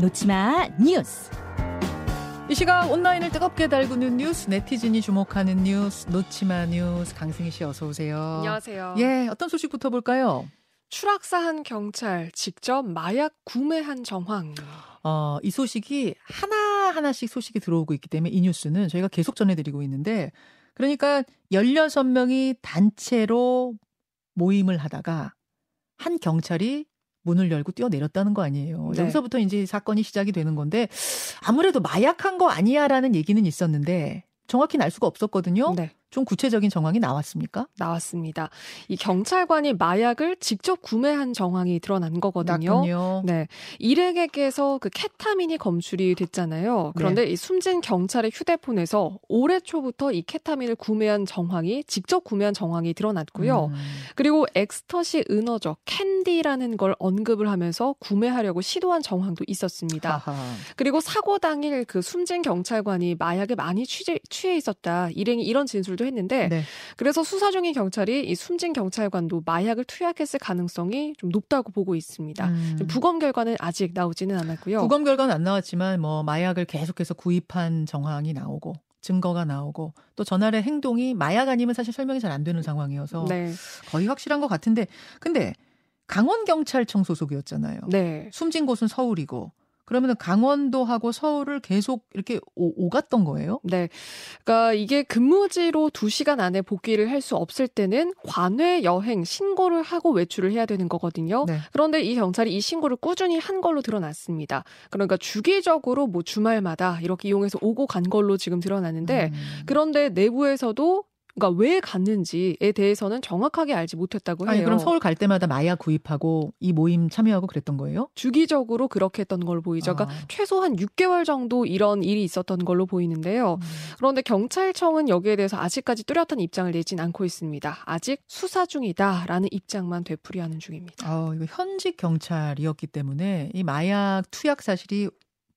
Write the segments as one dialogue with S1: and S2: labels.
S1: 놓치마 뉴스.
S2: 이 시각 온라인을 뜨겁게 달구는 뉴스, 네티즌이 주목하는 뉴스, 놓치마 뉴스, 강승희 씨 어서 오세요.
S3: 안녕하세요.
S2: 예, 어떤 소식부터 볼까요?
S3: 추락사한 경찰 직접 마약 구매한 정황.
S2: 어, 이 소식이 하나하나씩 소식이 들어오고 있기 때문에 이 뉴스는 저희가 계속 전해드리고 있는데, 그러니까 16명이 단체로 모임을 하다가 한 경찰이 문을 열고 뛰어내렸다는 거 아니에요.
S3: 네.
S2: 여기서부터 이제 사건이 시작이 되는 건데 아무래도 마약한 거 아니야라는 얘기는 있었는데 정확히는 알 수가 없었거든요.
S3: 네,
S2: 좀 구체적인 정황이 나왔습니까?
S3: 나왔습니다. 이 경찰관이 마약을 직접 구매한 정황이 드러난 거거든요.
S2: 났군요.
S3: 네. 일행에게서 그 케타민이 검출이 됐잖아요. 그런데 이 숨진 경찰의 휴대폰에서 올해 초부터 이 케타민을 구매한 정황이 직접 구매한 정황이 드러났고요.
S2: 음.
S3: 그리고 엑스터시 은어적 캔디라는 걸 언급을 하면서 구매하려고 시도한 정황도 있었습니다.
S2: 하하.
S3: 그리고 사고 당일 그 숨진 경찰관이 마약에 많이 취재, 취해 있었다. 일행이 이런 진술 도 했는데
S2: 네.
S3: 그래서 수사 중인 경찰이 이 숨진 경찰관도 마약을 투약했을 가능성이 좀 높다고 보고 있습니다.
S2: 음.
S3: 부검 결과는 아직 나오지는 않았고요.
S2: 부검 결과는 안 나왔지만 뭐 마약을 계속해서 구입한 정황이 나오고 증거가 나오고 또 전날의 행동이 마약 아니면 사실 설명이 잘 안 되는 상황이어서
S3: 네.
S2: 거의 확실한 것 같은데 근데 강원 경찰청 소속이었잖아요.
S3: 네.
S2: 숨진 곳은 서울이고 그러면 강원도하고 서울을 계속 이렇게 오, 오갔던 거예요?
S3: 네. 그러니까 이게 근무지로 2시간 안에 복귀를 할 수 없을 때는 관외 여행 신고를 하고 외출을 해야 되는 거거든요.
S2: 네.
S3: 그런데 이 경찰이 이 신고를 꾸준히 한 걸로 드러났습니다. 그러니까 주기적으로 뭐 주말마다 이렇게 이용해서 오고 간 걸로 지금 드러났는데
S2: 음.
S3: 그런데 내부에서도 그러니까 왜 갔는지에 대해서는 정확하게 알지 못했다고 해요.
S2: 아니 그럼 서울 갈 때마다 마약 구입하고 이 모임 참여하고 그랬던 거예요?
S3: 주기적으로 그렇게 했던 걸로 보이죠. 그러니까
S2: 아.
S3: 최소한 6개월 정도 이런 일이 있었던 걸로 보이는데요. 그런데 경찰청은 여기에 대해서 아직까지 뚜렷한 입장을 내진 않고 있습니다. 아직 수사 중이다라는 입장만 되풀이하는 중입니다.
S2: 아, 이거 현직 경찰이었기 때문에 이 마약 투약 사실이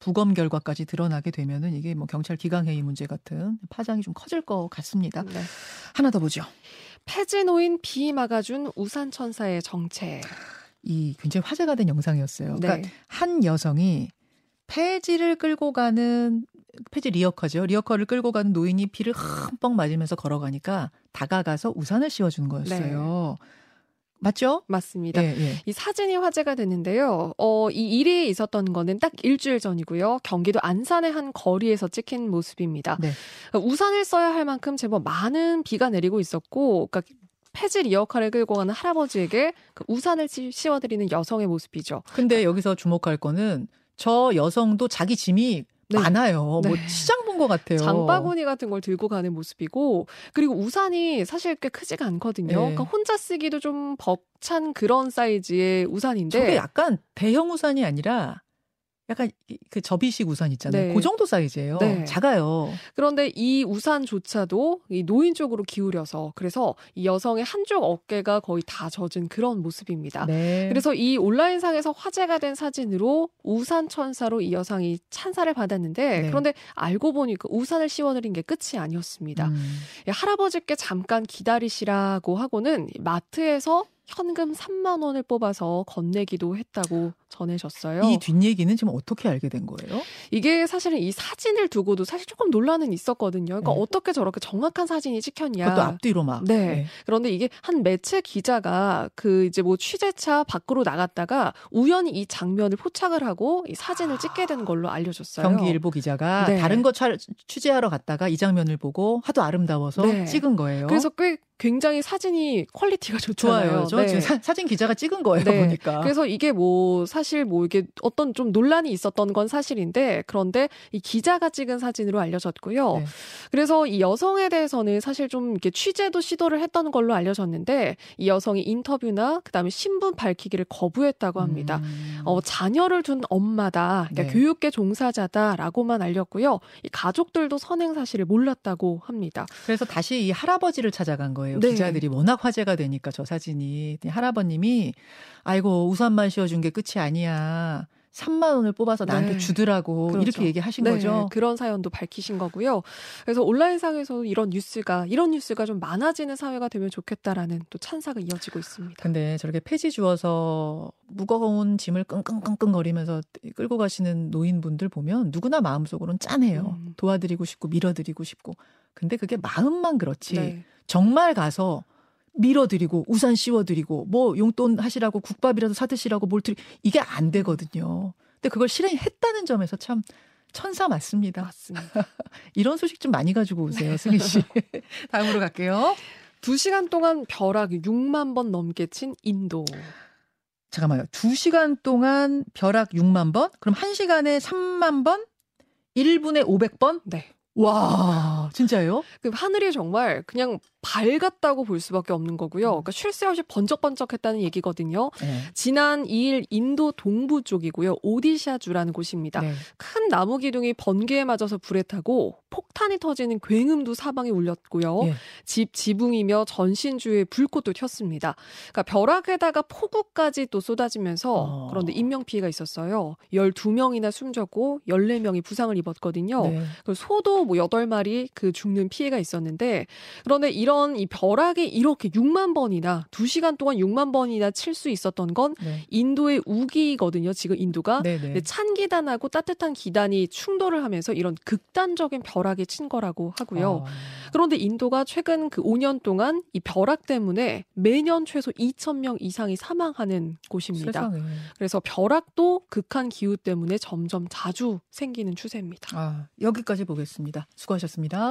S2: 부검 결과까지 드러나게 되면은 이게 뭐 경찰 기강회의 문제 같은 파장이 좀 커질 것 같습니다.
S3: 네.
S2: 하나 더 보죠.
S3: 폐지노인 비 막아준 우산 천사의 정체.
S2: 이 굉장히 화제가 된 영상이었어요. 그러니까
S3: 네.
S2: 한 여성이 폐지를 끌고 가는 폐지 리어커죠. 리어커를 끌고 가는 노인이 비를 흠뻑 맞으면서 걸어가니까 다가가서 우산을 씌워주는 거였어요. 맞죠?
S3: 맞습니다.
S2: 예, 예.
S3: 이 사진이 화제가 됐는데요. 어, 이 일이 있었던 거는 딱 일주일 전이고요. 경기도 안산의 한 거리에서 찍힌 모습입니다.
S2: 네.
S3: 우산을 써야 할 만큼 제법 많은 비가 내리고 있었고, 그러니까 폐지 리어카를 끌고 가는 할아버지에게 그 우산을 씌- 씌워드리는 여성의 모습이죠.
S2: 근데 여기서 주목할 거는 저 여성도 자기 짐이
S3: 네.
S2: 많아요. 뭐
S3: 네.
S2: 시장 본 것 같아요.
S3: 장바구니 같은 걸 들고 가는 모습이고, 그리고 우산이 사실 꽤 크지가 않거든요.
S2: 네.
S3: 그러니까 혼자 쓰기도 좀 벅찬 그런 사이즈의 우산인데.
S2: 저게 약간 대형 우산이 아니라 약간 이- 그 접이식 우산 있잖아요.
S3: 네.
S2: 그 정도 사이즈예요.
S3: 네.
S2: 작아요.
S3: 그런데 이 우산조차도 이 노인 쪽으로 기울여서 그래서 이 여성의 한쪽 어깨가 거의 다 젖은 그런 모습입니다.
S2: 네.
S3: 그래서 이 온라인상에서 화제가 된 사진으로 우산 천사로 이 여성이 찬사를 받았는데
S2: 네.
S3: 그런데 알고 보니 까 우산을 씌워드린 게 끝이 아니었습니다.
S2: 음.
S3: 이 할아버지께 잠깐 기다리시라고 하고는 마트에서 현금 3만 원을 뽑아서 건네기도 했다고 전해졌어요.
S2: 이 뒷얘기는 지금 어떻게 알게 된 거예요?
S3: 이게 사실은 이 사진을 두고도 사실 조금 논란은 있었거든요. 그러니까
S2: 네.
S3: 어떻게 저렇게 정확한 사진이 찍혔냐.
S2: 그것도 앞뒤로 막.
S3: 네. 그런데 이게 한 매체 기자가 그 이제 뭐 취재차 밖으로 나갔다가 우연히 이 장면을 포착을 하고 이 사진을 찍게 된 걸로 알려졌어요.
S2: 경기일보 기자가
S3: 네.
S2: 다른 거 촬- 취재하러 갔다가 이 장면을 보고 하도 아름다워서
S3: 네.
S2: 찍은 거예요.
S3: 그래서 꽤 굉장히 사진이 quality가 좋잖아요.
S2: 좋아요. 저
S3: 네.
S2: 지금 사, 사진 기자가 찍은 거예요.
S3: 네.
S2: 보니까.
S3: 그래서 이게 뭐 사실 뭐 이게 어떤 좀 논란이 있었던 건 사실인데 그런데 이 기자가 찍은 사진으로 알려졌고요.
S2: 네.
S3: 그래서 이 여성에 대해서는 사실 좀 이렇게 취재도 시도를 했던 걸로 알려졌는데 이 여성이 인터뷰나 그다음에 신분 밝히기를 거부했다고 합니다.
S2: 음.
S3: 어, 자녀를 둔 엄마다, 그러니까
S2: 네.
S3: 교육계 종사자다라고만 알렸고요. 이 가족들도 선행 사실을 몰랐다고 합니다.
S2: 그래서 다시 이 할아버지를 찾아간 거예요.
S3: 네.
S2: 기자들이 워낙 화제가 되니까 저 사진이. 근데 할아버님이 아이고 우산만 씌워준 게 끝이 아니야. 3만 원을 뽑아서 나한테
S3: 네.
S2: 주더라고
S3: 그렇죠.
S2: 이렇게 얘기하신
S3: 네,
S2: 거죠.
S3: 그런 사연도 밝히신 거고요. 그래서 온라인상에서 이런 뉴스가 이런 뉴스가 좀 많아지는 사회가 되면 좋겠다라는 또 찬사가 이어지고 있습니다.
S2: 근데 저렇게 폐지 주어서 무거운 짐을 끙끙끙끙거리면서 끌고 가시는 노인분들 보면 누구나 마음속으로는 짠해요.
S3: 음.
S2: 도와드리고 싶고 밀어드리고 싶고. 근데 그게 마음만 그렇지.
S3: 네.
S2: 정말 가서 밀어드리고 우산 씌워드리고 뭐 용돈 하시라고 국밥이라도 사드시라고 뭘 드리 이게 안 되거든요. 근데 그걸 실행했다는 점에서 참 천사 맞습니다.
S3: 맞습니다.
S2: 이런 소식 좀 많이 가지고 오세요, 승희 씨. 다음으로 갈게요.
S3: 두 시간 동안 벼락 6만 번 넘게 친 인도.
S2: 잠깐만요. 2시간 동안 벼락 6만 번? 그럼 1시간에 3만 번? 1분에 500번?
S3: 네.
S2: 와, 진짜요?
S3: 그 하늘이 정말 그냥 밝았다고 볼 수밖에 없는 거고요.
S2: 음.
S3: 그러니까 쉴 새 없이 번쩍번쩍했다는 얘기거든요.
S2: 네.
S3: 지난 2일 인도 동부 쪽이고요. 오디샤주라는 곳입니다.
S2: 네.
S3: 큰 나무 기둥이 번개에 맞아서 불에 타고 폭탄이 터지는 굉음도 사방에 울렸고요.
S2: 예.
S3: 집 지붕이며 전신주에 불꽃도 튀었습니다. 그러니까 벼락에다가 폭우까지 또 쏟아지면서
S2: 어.
S3: 그런데 인명 피해가 있었어요. 12명이나 숨졌고 14명이 부상을 입었거든요.
S2: 네.
S3: 그 소도 뭐 8마리 그 죽는 피해가 있었는데 그런데 이런 이 벼락이 이렇게 6만 번이나 2시간 동안 6만 번이나 칠 수 있었던 건
S2: 네.
S3: 인도의 우기거든요. 지금 인도가.
S2: 네, 네.
S3: 찬 기단하고 따뜻한 기단이 충돌을 하면서 이런 극단적인 벼락이 친 거라고 하고요.
S2: 어.
S3: 그런데 인도가 최근 그 5년 동안 이 벼락 때문에 매년 최소 2천 명 이상이 사망하는 곳입니다.
S2: 세상에.
S3: 그래서 벼락도 극한 기후 때문에 점점 자주 생기는 추세입니다.
S2: 아, 여기까지 보겠습니다. 수고하셨습니다.